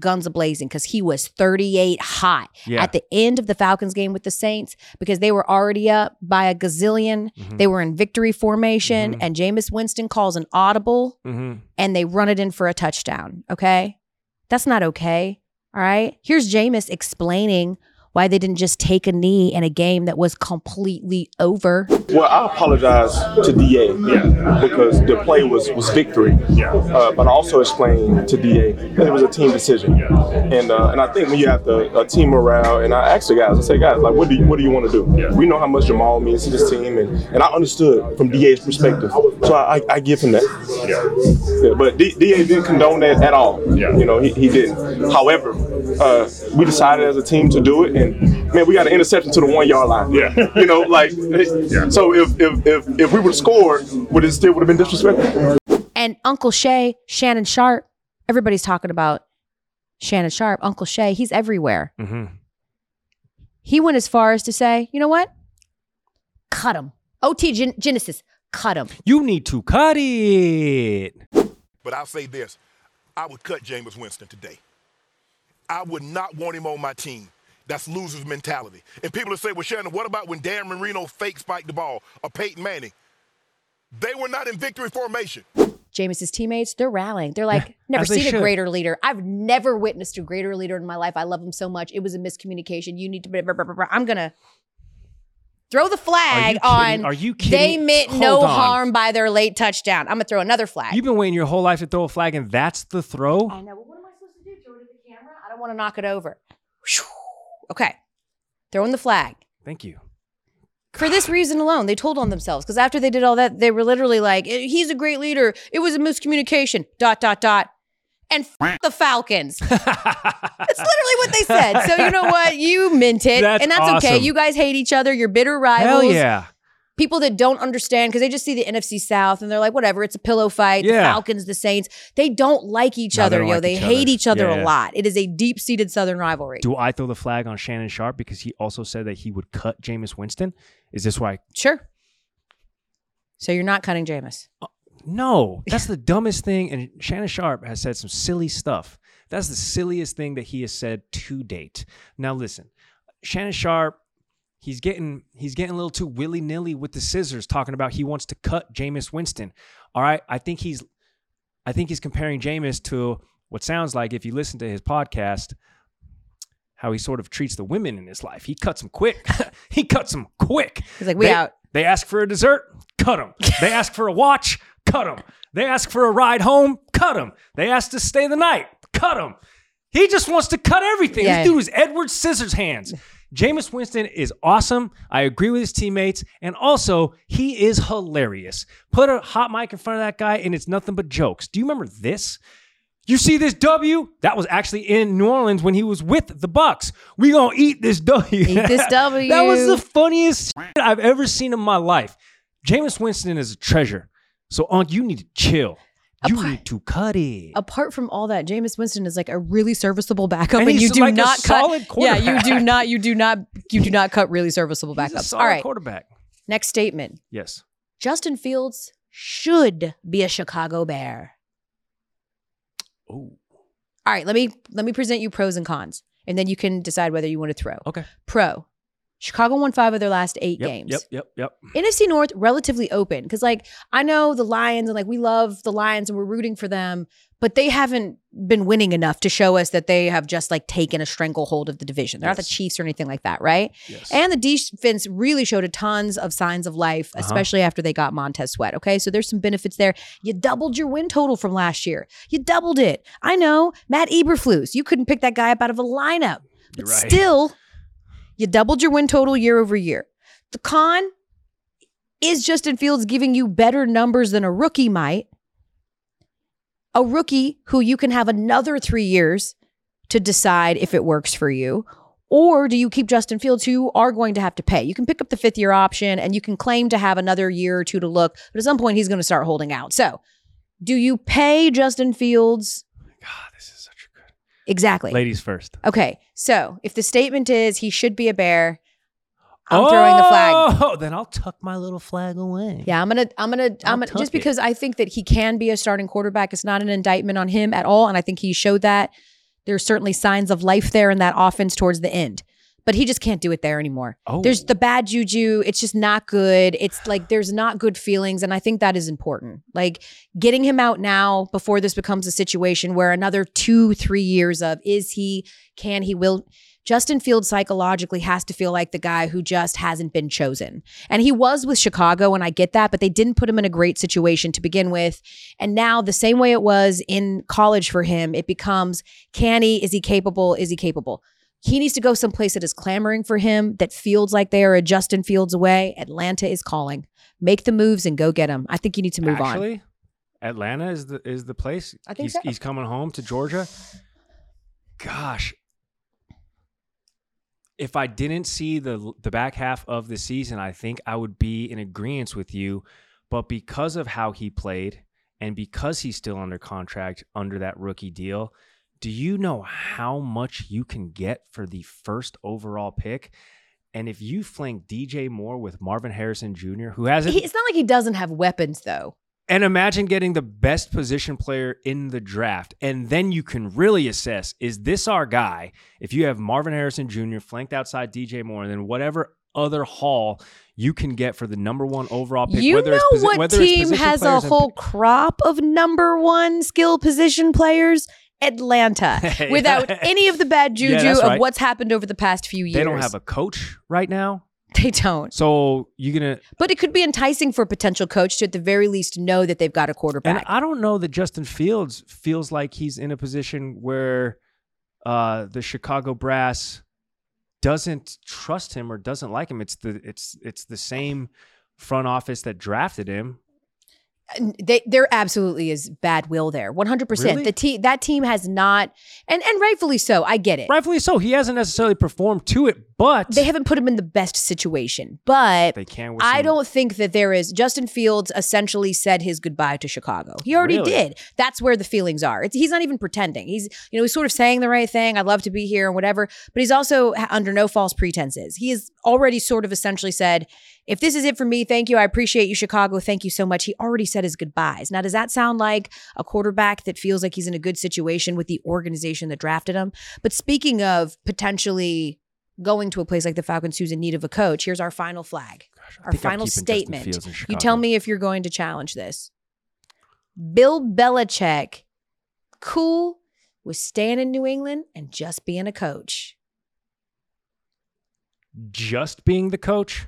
guns a blazing because he was 38 hot Yeah. at the end of the Falcons game with the Saints because they were already up by a gazillion. Mhm. They were in victory formation, Mhm. and Jameis Winston calls an audible Mhm. and they run it in for a touchdown. Okay. That's not okay. All right. Here's Jameis explaining why they didn't just take a knee in a game that was completely over. Well, I apologize to DA yeah. because the play was, was victory. Uh, but I also explained to DA that it was a team decision. And uh, and I think when you have the a team morale, and I asked the guys, I say, guys, like, what do you, what do you want to do? We know how much Jamaal means to this team, and, and I understood from DA's perspective. So I, I give him that. Yeah, but D, DA didn't condone that at all. Yeah. You know, he, he didn't. However, uh, we decided as a team to do it, and man, we got an interception to the one yard line. Yeah. You know, like, so if, if, if, if we would have scored, would it still would have been disrespectful? And Uncle Shay, Shannon Sharpe, everybody's talking about Shannon Sharpe. Uncle Shay, he's everywhere. Mhm. He went as far as to say, you know what? Cut him. OT Gen- Genesis, cut him. You need to cut it. But I'll say this I would cut Jameis Winston today. I would not want him on my team. That's loser's mentality. And people will say, well, Shannon, what about when Dan Marino fake spiked the ball or Peyton Manning? They were not in victory formation. Jameis's teammates, they're rallying. They're like, never as they seen a greater leader. I've never witnessed a greater leader in my life. I love him so much. It was a miscommunication. You need to. blah, blah, blah, blah, blah. I'm gonna throw the Are flag you on. Are you kidding? They meant Hold no on. harm by their late touchdown. I'm gonna throw another flag. You've been waiting your whole life to throw a flag, and that's the throw. I know. Well, what am I supposed to do? Throw it at the camera? I don't want to knock it over. Okay, throwing the flag. Thank you. for this reason alone. They told on themselves because after they did all that, they were literally like, "Eh, "He's a great leader. It was a miscommunication." Dot dot dot. And f- the Falcons. That's literally what they said. So you know what? You mint it, That's and that's okay. You guys hate each other. You're bitter rivals. Hell rivals. yeah. People that don't understand because they just see the NFC South and they're like, whatever. It's a pillow fight. The Falcons, the Saints. They don't like each No, other, yo. like they each hate other. each other Yeah, a yeah. lot. It is a deep seated Southern rivalry. Do I throw the flag on Shannon Sharpe because he also said that he would cut Jameis Winston? Is this why? sure. So you're not cutting Jameis. Uh, no, that's the dumbest thing. And Shannon Sharpe has said some silly stuff. That's the silliest thing that he has said to date. Now listen, Shannon Sharpe, he's getting he's getting a little too willy nilly with the scissors, talking about he wants to cut Jameis Winston. All right, I think he's I think he's comparing Jameis to what sounds like if you listen to his podcast. How he sort of treats the women in his life. He cuts them quick. he cuts them quick. He's like, we They- out. They ask for a dessert, cut them. They ask for a watch, cut them. They ask for a ride home, cut them. They ask to stay the night, cut them. He just wants to cut everything. Yeah. This dude is Edward Scissorhands. Jameis Winston is awesome. I agree with his teammates. And also, he is hilarious. Put a hot mic in front of that guy, and it's nothing but jokes. Do you remember this? You see this W? That was actually in New Orleans when he was with the Bucs. We gonna eat this W. Eat this W. that was the funniest I've ever seen in my life. Jameis Winston is a treasure. So, Unc, you need to chill. You Apart- need to cut it. apart from all that, Jameis Winston is like a really serviceable backup, And and, you do like a not solid cut. Yeah, you do not. You do not. You do not cut really serviceable He's a backups. solid All right. quarterback. Next statement: Yes. Justin Fields should be a Chicago Bear. Oh, All right. Let me let me present you pros and cons, and then you can decide whether you want to throw. okay. Pro: Chicago won five of their last eight Yep, games. yep, yep, yep. NFC North relatively open because like I know the Lions and like we love the Lions and we're rooting for them, but they haven't been winning enough to show us that they have just like taken a stranglehold of the division. They're not the Chiefs or anything like that, right? Yes. And the defense really showed a tons of signs of life, Uh-huh. especially after they got Montez Sweat. Okay, so there's some benefits there. You doubled your win total from last year. You doubled it. I know Matt Eberflus. You couldn't pick that guy up out of a lineup, but right. still, you doubled your win total year over year. The con is Justin Fields giving you better numbers than a rookie might. A rookie who you can have another three years to decide if it works for you. Or do you keep Justin Fields, who are going to have to pay? You can pick up the fifth year option and you can claim to have another year or two to look, but at some point he's going to start holding out. So, do you pay Justin Fields? God, this is. Exactly. Ladies first. Okay. So, if the statement is he should be a bear, I'm throwing the flag. Oh, then I'll tuck my little flag away. Yeah, I'm gonna, I'm gonna, I'll I'm gonna, just it. because I think that he can be a starting quarterback. It's not an indictment on him at all, and I think he showed that. There's certainly signs of life there in that offense towards the end, but he just can't do it there anymore. Oh. There's the bad juju. It's just not good. It's like there's not good feelings, and I think that is important. Like getting him out now before this becomes a situation where another two, three years of is he, can he, will. Justin Fields psychologically has to feel like the guy who just hasn't been chosen. And he was with Chicago, and I get that, but they didn't put him in a great situation to begin with. And now, the same way it was in college for him, it becomes can he, is he capable, is he capable? He needs to go someplace that is clamoring for him, that feels like they are a Justin Fields away. Atlanta is calling. Make the moves and go get him. I think you need to move on. Actually, Atlanta is the is the place. I think he's, so. he's coming home to Georgia. Gosh, if I didn't see the the back half of the season, I think I would be in agreement with you. But because of how he played, and because he's still under contract under that rookie deal, do you know how much you can get for the first overall pick? And if you flank DJ Moore with Marvin Harrison Jr., who hasn't. It's not like he doesn't have weapons, though. And imagine getting the best position player in the draft. And then you can really assess is this our guy? If you have Marvin Harrison Jr. flanked outside DJ Moore, and then whatever other haul you can get for the number one overall pick. You whether know it's posi- what team has a whole crop of number one skill position players? Atlanta. Without any of the bad juju that's of right. what's happened over the past few years. They don't have a coach right now. They don't. So you're gonna But it could be enticing for a potential coach to at the very least know that they've got a quarterback. and quarterback. I don't know that Justin Fields feels like he's in a position where uh, the Chicago brass doesn't trust him or doesn't like him. It's the it's it's the same front office that drafted him. They, there absolutely is bad will there. 100%. Really? The team that team has not and and rightfully so. I get it. Rightfully so. He hasn't necessarily performed to it, but They haven't put him in the best situation. But they can. I don't think that there is. Justin Fields essentially said his goodbye to Chicago. He already Really? did. That's where the feelings are. It's, he's not even pretending. He's, you know, he's sort of saying the right thing. I'd love to be here and whatever. But he's also under no false pretenses. He has already sort of essentially said, if this is it for me, thank you. I appreciate you, Chicago. Thank you so much. He already said his goodbyes. Now, does that sound like a quarterback that feels like he's in a good situation with the organization that drafted him? But speaking of potentially going to a place like the Falcons who's in need of a coach, here's our final flag Gosh, our final statement. You tell me if you're going to challenge this. Bill Belichick, cool with staying in New England and just being a coach. just being the coach.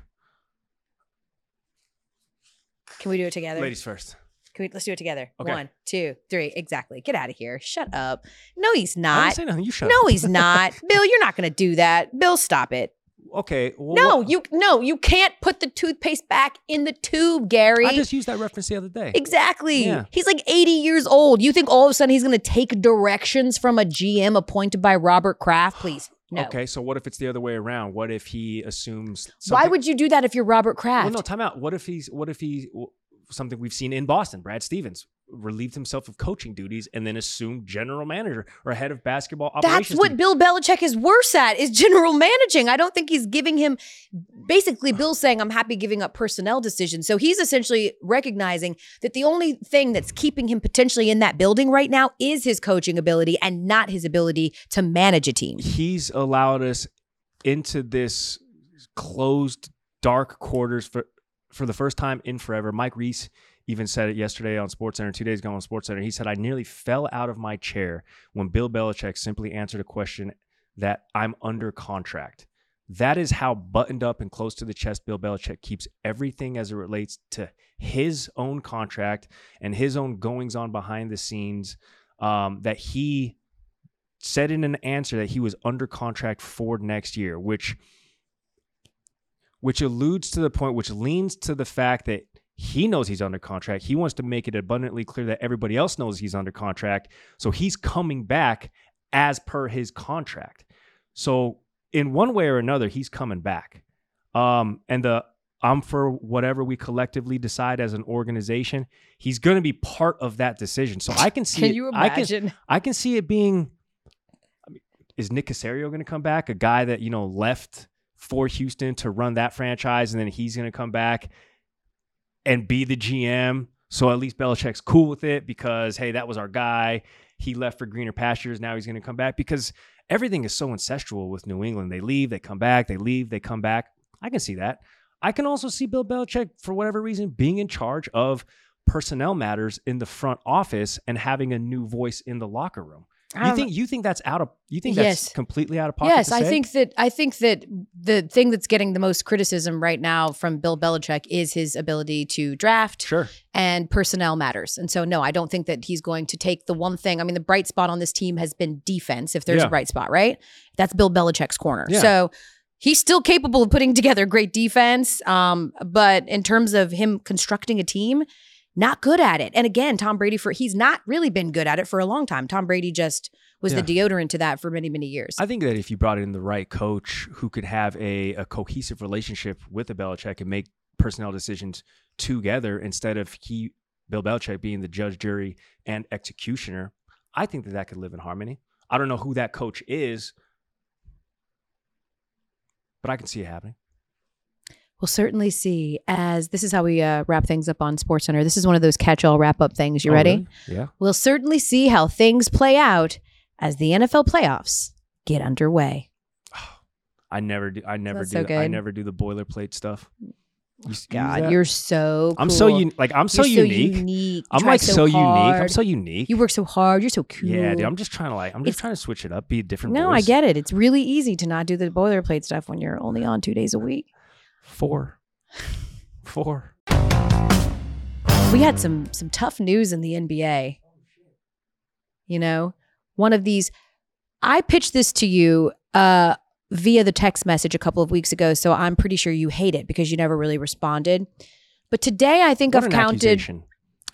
Can we do it together? Ladies first. Can we, let's do it together. Okay. One, two, three. Exactly. Get out of here. Shut up. No, he's I didn't say nothing. You shut No, up. he's not. Bill, you're not going to do that. Bill, stop it. Okay. well, No, what- you no, you can't put the toothpaste back in the tube, Gary. I just used that reference the other day. Exactly. Yeah. He's like 80 years old. You think all of a sudden he's going to take directions from a GM appointed by Robert Kraft? Please. No. Okay, so what if it's the other way around? What if he assumes? Why would you do that if you're Robert Kraft? Well, no, time out. What if he's? What if he? Something we've seen in Boston. Brad Stevens relieved himself of coaching duties and then assumed general manager or head of basketball operations. That's what. Bill Belichick is worse at is general managing. I don't think he's giving him basically Bill's saying I'm happy giving up personnel decisions. So he's essentially recognizing that the only thing that's keeping him potentially in that building right now is his coaching ability and not his ability to manage a team. He's allowed us into this closed, dark quarters for for the first time in forever. Mike Reiss even said it yesterday on SportsCenter, two days ago on SportsCenter. He said, "I nearly fell out of my chair when Bill Belichick simply answered a question that I'm under contract." That is how buttoned up and close to the chest Bill Belichick keeps everything as it relates to his own contract and his own goings on behind the scenes. Um, that he said in an answer that he was under contract for next year, which which alludes to the point, which leans to the fact that he knows he's under contract. He wants to make it abundantly clear that everybody else knows he's under contract. So he's coming back as per his contract. So in one way or another, he's coming back. Um, and the I'm for whatever we collectively decide as an organization. He's going to be part of that decision. So I can see. Can it- you I can, imagine? I can see it being. I mean, is Nick Caserio going to come back? A guy that you know left for Houston to run that franchise, and then he's going to come back and be the GM. So at least Belichick's cool with it because hey, that was our guy. He left for greener pastures. Now he's going to come back because everything is so ancestral with New England. They leave, they come back. They leave, they come back. I can see that. I can also see Bill Belichick, for whatever reason, being in charge of personnel matters in the front office and having a new voice in the locker room. You think you think that's out of you think that's completely out of pocket? Yes, I think that I think that the thing that's getting the most criticism right now from Bill Belichick is his ability to draft sure. and personnel matters. And so no, I don't think that he's going to take the one thing. I mean, the bright spot on this team has been defense. If there's Yeah. a bright spot, right? That's Bill Belichick's corner. Yeah. So he's still capable of putting together great defense. Um, but in terms of him constructing a team, not good at it. And again, Tom Brady for he's not really been good at it for a long time. Tom Brady just was the deodorant to that for many, many years. I think that if you brought in the right coach who could have a, a cohesive relationship with the Belichick and make personnel decisions together instead of he Bill Belichick being the judge, jury, and executioner, I think that that could live in harmony. I don't know who that coach is, but I can see it happening. We'll certainly see. As this is how we uh, wrap things up on Sports Center. This is one of those catch-all wrap-up things. You Oh, ready? really? Yeah. We'll certainly see how things play out as the NFL playoffs get underway. I never do. I never That's do. so the- I never do the boilerplate stuff. You God, you're so. I'm so cool. un- like I'm so You're unique. unique. You I'm like so, unique. I'm so unique. You work so hard. You're so cool. yeah, dude. I'm just trying to like. I'm just It's- trying to switch it up. Be a different. no, I get it. It's really easy to not do the boilerplate stuff when you're only on two days a week. Four. Four. We had some some tough news in the NBA. You know, one of these. I pitched this to you uh, via the text message a couple of weeks ago, so I'm pretty sure you hate it because you never really responded. But today, I think What I've counted. accusation.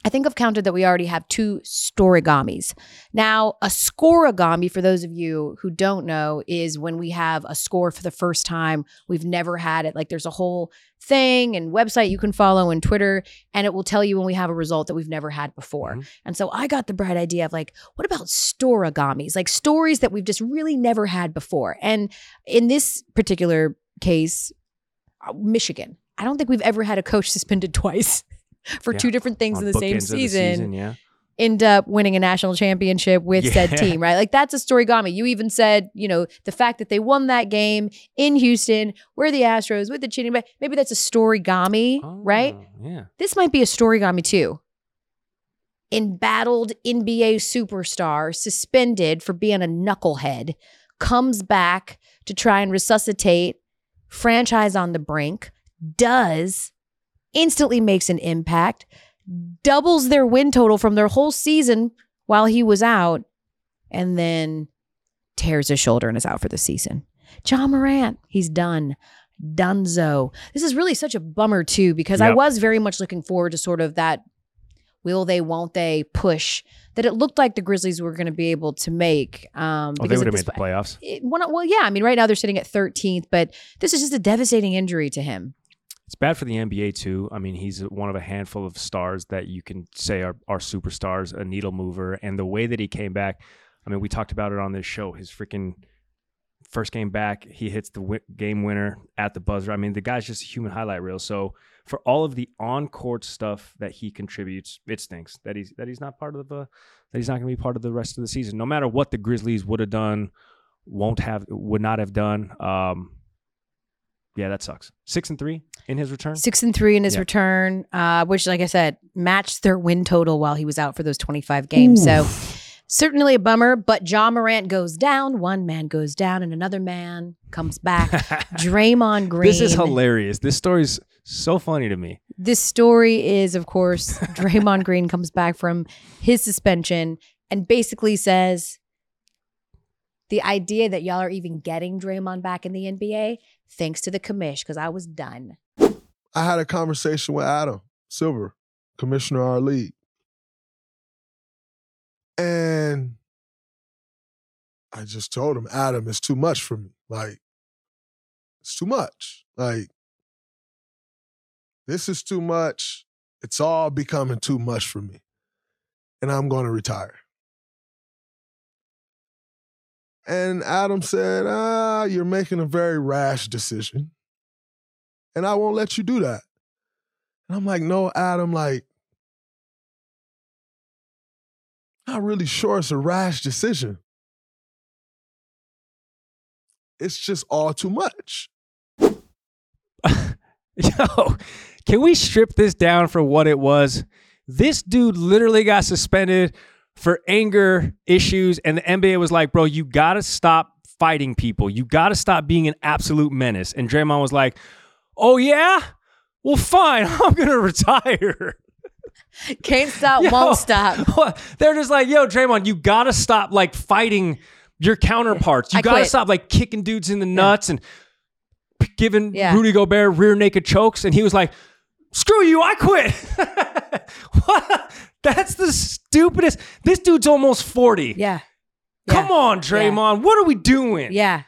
I think I've counted that we already have two storigamis. Now, a scorigami, for those of you who don't know, is when we have a score for the first time. We've never had it. Like there's a whole thing and website you can follow and Twitter, and it will tell you when we have a result that we've never had before. Mhm. And so I got the bright idea of like, what about storigamis? Like stories that we've just really never had before. And in this particular case, uh, Michigan. I don't think we've ever had a coach suspended twice for Yeah, two different things On in the same of the season, yeah. end up winning a national championship with said team, right? Like that's a storygami. You even said, you know, the fact that they won that game in Houston, where the Astros with the cheating, but maybe that's a storygami, right? Oh, Yeah. This might be a storygami too. Embattled NBA superstar suspended for being a knucklehead comes back to try and resuscitate franchise on the brink, does, instantly makes an impact, doubles their win total from their whole season while he was out, and then tears his shoulder and is out for the season. Ja Morant, he's done. Dunzo. This is really such a bummer too, because I was very much looking forward to sort of that will they, won't they push that it looked like the Grizzlies were going to be able to make. Um, Oh, they would have made the playoffs. it- well, yeah. I mean, right now they're sitting at 13th, but this is just a devastating injury to him. It's bad for the NBA too. I mean, he's one of a handful of stars that you can say are, are superstars, a needle mover, and the way that he came back. I mean, we talked about it on this show. His freaking first game back, he hits the wi- game winner at the buzzer. I mean, the guy's just a human highlight reel. So for all of the on court stuff that he contributes, it stinks that he's that he's not part of the that he's not going to be part of the rest of the season. No matter what the Grizzlies would have done, won't have, would not have done. Um, yeah, that sucks. Six and three in his return. Six and three in his Yeah. return, uh, which, like I said, matched their win total while he was out for those 25 games. So certainly a bummer, but Ja Morant goes down, one man goes down, and another man comes back. Draymond Green. This is hilarious. This story's so funny to me. This story is, of course, Draymond Green comes back from his suspension and basically says the idea that y'all are even getting Draymond back in the NBA, thanks to the commish, because I was done. I had a conversation with Adam Silver, commissioner of our league. And I just told him, Adam, it's too much for me. Like, it's too much. Like, this is too much. It's all becoming too much for me. And I'm going to retire. And Adam said, ah, you're making a very rash decision and I won't let you do that. And I'm like, no, Adam, like, not really sure it's a rash decision. It's just all too much. Yo, can we strip this down for what it was? This dude literally got suspended for anger issues, and the NBA was like, bro, you gotta stop fighting people. You gotta stop being an absolute menace. And Draymond was like, oh, yeah? Well, fine, I'm gonna retire. Can't stop, Yo, won't stop. They're just like, yo, Draymond, you gotta stop like fighting your counterparts. You gotta stop like kicking dudes in the nuts and giving Yeah. Rudy Gobert rear naked chokes. And he was like, screw you, I quit. what? That's the stupidest. This dude's almost 40. Yeah. Come Yeah. on, Draymond. What are we doing? Yeah.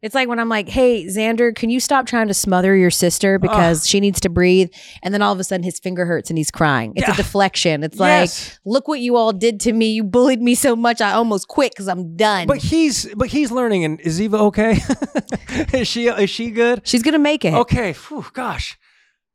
It's like when I'm like, "Hey, Xander, can you stop trying to smother your sister because she needs to breathe?" And then all of a sudden, his finger hurts and he's crying. It's Yeah. a deflection. It's like, "Look what you all did to me. You bullied me so much, I almost quit because I'm done." But he's but he's learning. And is Eva okay? is she is she good? She's gonna make it. Okay. Phew, gosh,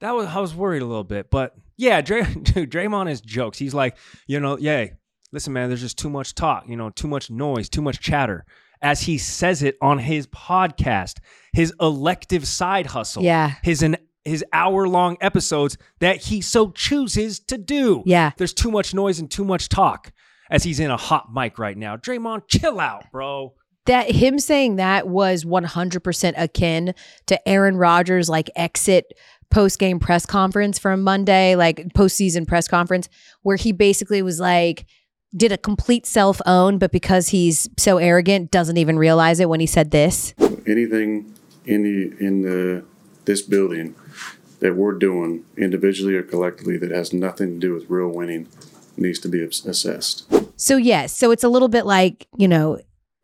that was I was worried a little bit, but yeah, Dray, dude, Draymond is jokes. He's like, you know, yay. Listen, man, there's just too much talk. You know, too much noise, too much chatter. As he says it on his podcast, his elective side hustle. Yeah. His an his hour long episodes that he so chooses to do. Yeah. There's too much noise and too much talk. As he's in a hot mic right now. Draymond, chill out, bro. that him saying that was 100% akin to Aaron Rodgers like exit post game press conference from Monday, like postseason press conference, where he basically was like, did a complete self own, but because he's so arrogant, doesn't even realize it when he said this. anything in the in the this building that we're doing individually or collectively that has nothing to do with real winning needs to be assessed. So, yes, so it's a little bit like, you know,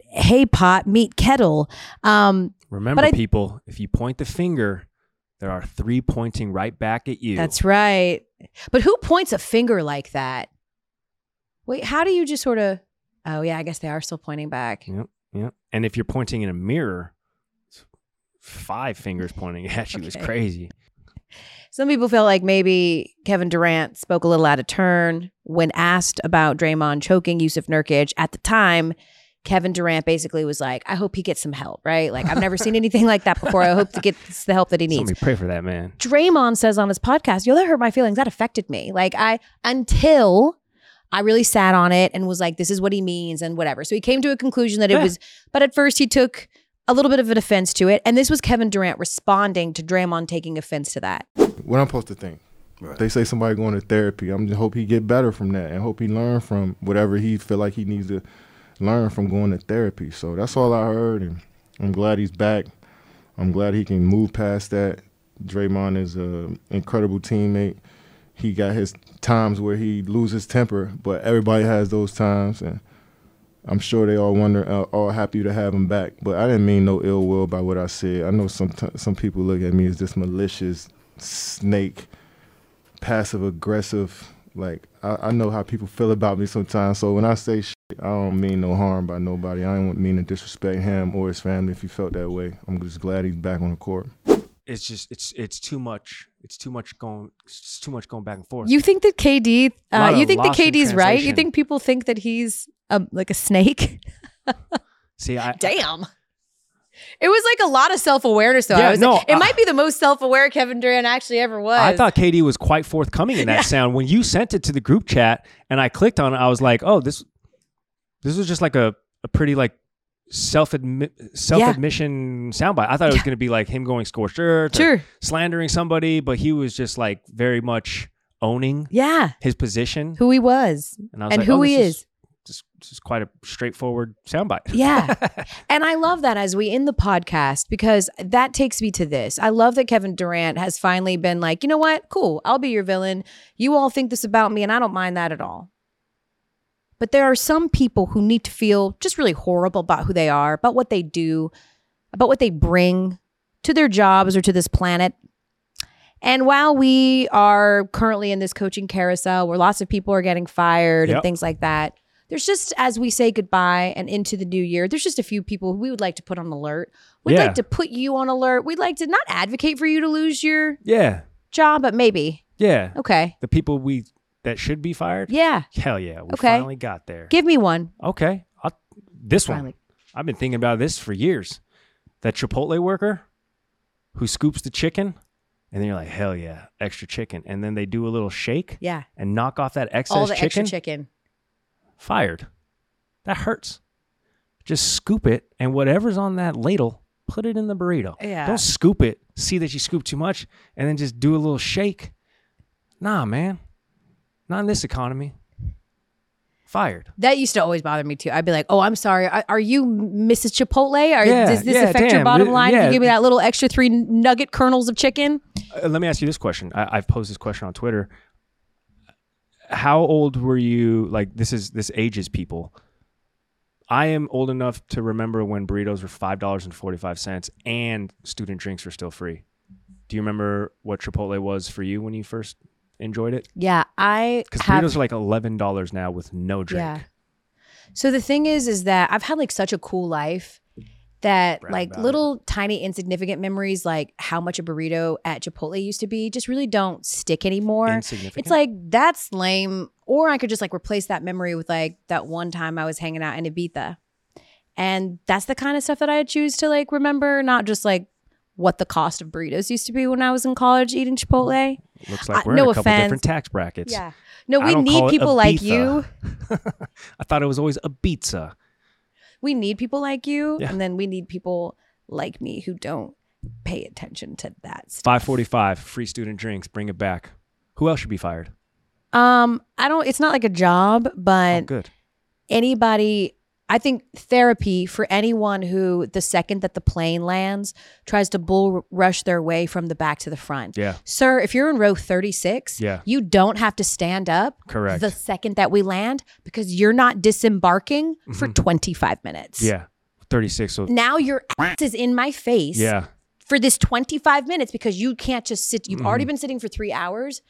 hey, pot, meet kettle. Um, Remember, I- people, if you point the finger, there are three pointing right back at you. That's right. But who points a finger like that? Wait, how do you just sort of? Oh yeah, I guess they are still pointing back. Yep, yep. And if you're pointing in a mirror, it's five fingers pointing at you is crazy. Some people feel like maybe Kevin Durant spoke a little out of turn when asked about Draymond choking Jusuf Nurkic. At the time, Kevin Durant basically was like, "I hope he gets some help." Right? Like I've never seen anything like that before. I hope to get the help that he needs. Somebody pray for that man. Draymond says on his podcast, "Yo, that hurt my feelings. That affected me. Like I until I really sat on it and was like, this is what he means and whatever." So he came to a conclusion that it Yeah. was. But at first, he took a little bit of an offense to it, and this was Kevin Durant responding to Draymond taking offense to that. What I'm supposed to think. They say somebody going to therapy. I'm just hope he get better from that and hope he learn from whatever he feel like he needs to learn from going to therapy. So that's all I heard, and I'm glad he's back. I'm glad he can move past that. Draymond is an incredible teammate. He got his times where he loses temper, but everybody has those times, and I'm sure they all wonder, uh, all happy to have him back. But I didn't mean no ill will by what I said. I know some some people look at me as this malicious snake, passive aggressive. Like I, I know how people feel about me sometimes. So when I say I don't mean no harm by nobody. I don't mean to disrespect him or his family if he felt that way. I'm just glad he's back on the court. It's just it's it's too much. It's too much going. It's too much going back and forth. You think that KD? Uh, you think that KD's right? You think people think that he's um, like a snake? See, I Damn. It was like a lot of self awareness, though. Yeah, I was no, like, it uh, might be the most self aware Kevin Durant actually ever was. I thought KD was quite forthcoming in that sound. When you sent it to the group chat and I clicked on it, I was like, oh, this this was just like a, a pretty like self admi- self admission soundbite. I thought it was Yeah. going to be like him going scorched earth, Sure. slandering somebody, but he was just like very much owning Yeah. his position. Who he was and I was and like, who oh, he this is. Just, is quite a straightforward soundbite. Yeah. And I love that as we end the podcast because that takes me to this. I love that Kevin Durant has finally been like, you know what? Cool. I'll be your villain. You all think this about me, and I don't mind that at all. But there are some people who need to feel just really horrible about who they are, about what they do, about what they bring to their jobs or to this planet. And while we are currently in this coaching carousel where lots of people are getting fired and things like that, there's just as we say goodbye and into the new year, there's just a few people we would like to put on alert. We'd Yeah. like to put you on alert. We'd like to not advocate for you to lose your yeah, job, but maybe. yeah. Okay. The people we that should be fired. Yeah. Hell yeah, we Okay. finally got there. Give me one. Okay, I'll, this one. Finally. I've been thinking about this for years. That Chipotle worker who scoops the chicken, and then you're like, hell yeah, extra chicken, and then they do a little shake Yeah. and knock off that excess All the chicken. extra chicken. Fired. That hurts. Just scoop it, and whatever's on that ladle, put it in the burrito. Yeah. Don't scoop it. See that you scoop too much, and then just do a little shake. Nah, man. Not in this economy. Fired. That used to always bother me too. I'd be like, "Oh, I'm sorry. Are, are you Mrs. Chipotle? Or Yeah, does this yeah, affect your damn. bottom line? If yeah. you give me that little extra three nugget kernels of chicken." Uh, let me ask you this question. I, I've posed this question on Twitter. How old were you? Like this is this ages people. I am old enough to remember when burritos were five dollars and forty five cents and student drinks were still free. Do you remember what Chipotle was for you when you first enjoyed it? Yeah, I Because have. burritos are like eleven dollars now with no drink. Yeah. So the thing is, is that I've had like such a cool life that like about little tiny insignificant memories, like how much a burrito at Chipotle used to be, just really don't stick anymore. Insignificant. It's like that's lame. Or I could just like replace that memory with like that one time I was hanging out in Ibiza. And that's the kind of stuff that I choose to like remember, not just like what the cost of burritos used to be when I was in college eating Chipotle. looks like we're no in a couple offense. different tax brackets. Yeah. No, we need people like you. I thought it was always a pizza. we need people like you Yeah. and then we need people like me who don't pay attention to that stuff. Five forty five, free student drinks, bring it back. Who else should be fired? um i don't it's not like a job Oh, but good. anybody i think therapy for anyone who the second that the plane lands tries to bull rush their way from the back to the front Yeah. sir if you're in row 36 Yeah. you don't have to stand up Correct. the second that we land because you're not disembarking for 25 minutes Mm-hmm. Yeah. Thirty six. So now your ass is in my face yeah. for this 25 minutes because you can't just sit you've Mm-hmm. already been sitting for three hours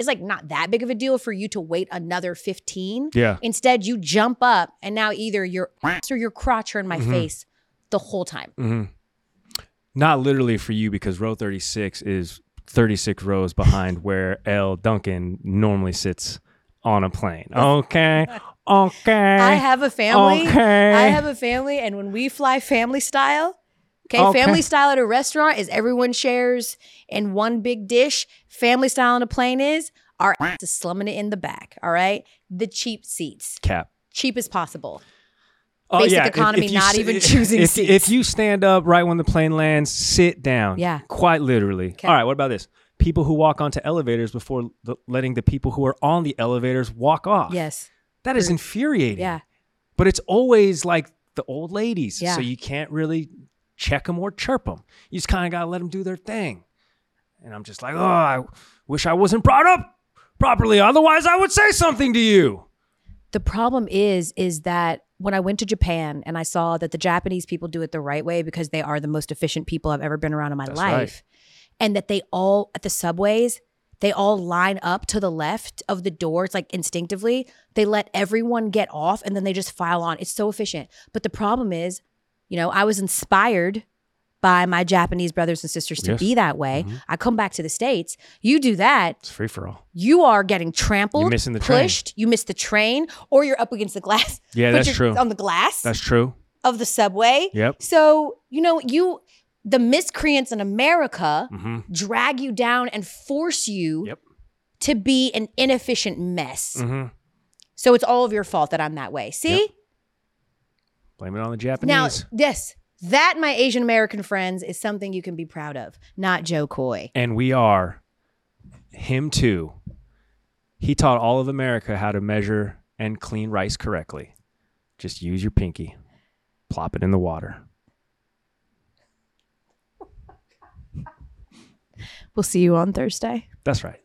it's like not that big of a deal for you to wait another 15 Yeah. instead you jump up and now either your ass or your crotch are in my Mm-hmm. face the whole time Mm-hmm. Not literally for you because row thirty six is thirty six rows behind where Elle Duncan normally sits on a plane. Okay. Okay. i have a family Okay. i have a family and when we fly family style okay, Okay. family style at a restaurant is everyone shares in one big dish family style on a plane is our ass is slumming it in the back all right the cheap seats cap. cheap as possible Oh, Basic yeah, economy, if you not s- even choosing if, seats. If you stand up right when the plane lands, sit down. Yeah. Quite literally. 'Kay. All right, what about this? People who walk onto elevators before the, letting the people who are on the elevators walk off. yes That is infuriating. yeah But it's always like the old ladies. Yeah. So you can't really check them or chirp them. You just kind of got to let them do their thing. And I'm just like, oh, I wish I wasn't brought up properly. Otherwise, I would say something to you. the problem is is that when i went to japan and i saw that the japanese people do it the right way because they are the most efficient people i've ever been around in my That's life right. and that they all at the subways they all line up to the left of the doors like instinctively they let everyone get off and then they just file on it's so efficient but the problem is you know i was inspired by my japanese brothers and sisters to Yes. be that way i come back to the states you do that It's free for all. you are getting trampled, You're missing the train. you miss the train, or you're up against the glass. Yeah, that's you're true. On the glass That's true. of the subway. Yep. So, you know, you the miscreants in America hmm drag you down and force you Yep. to be an inefficient mess. hmm So it's all of your fault that I'm that way. See? Yep. Blame it on the Japanese. Now, this, that, my Asian American friends, is something you can be proud of, not Jo Koy. and we are him too. He taught all of America how to measure and clean rice correctly. Just use your pinky, plop it in the water. We'll see you on Thursday. That's right.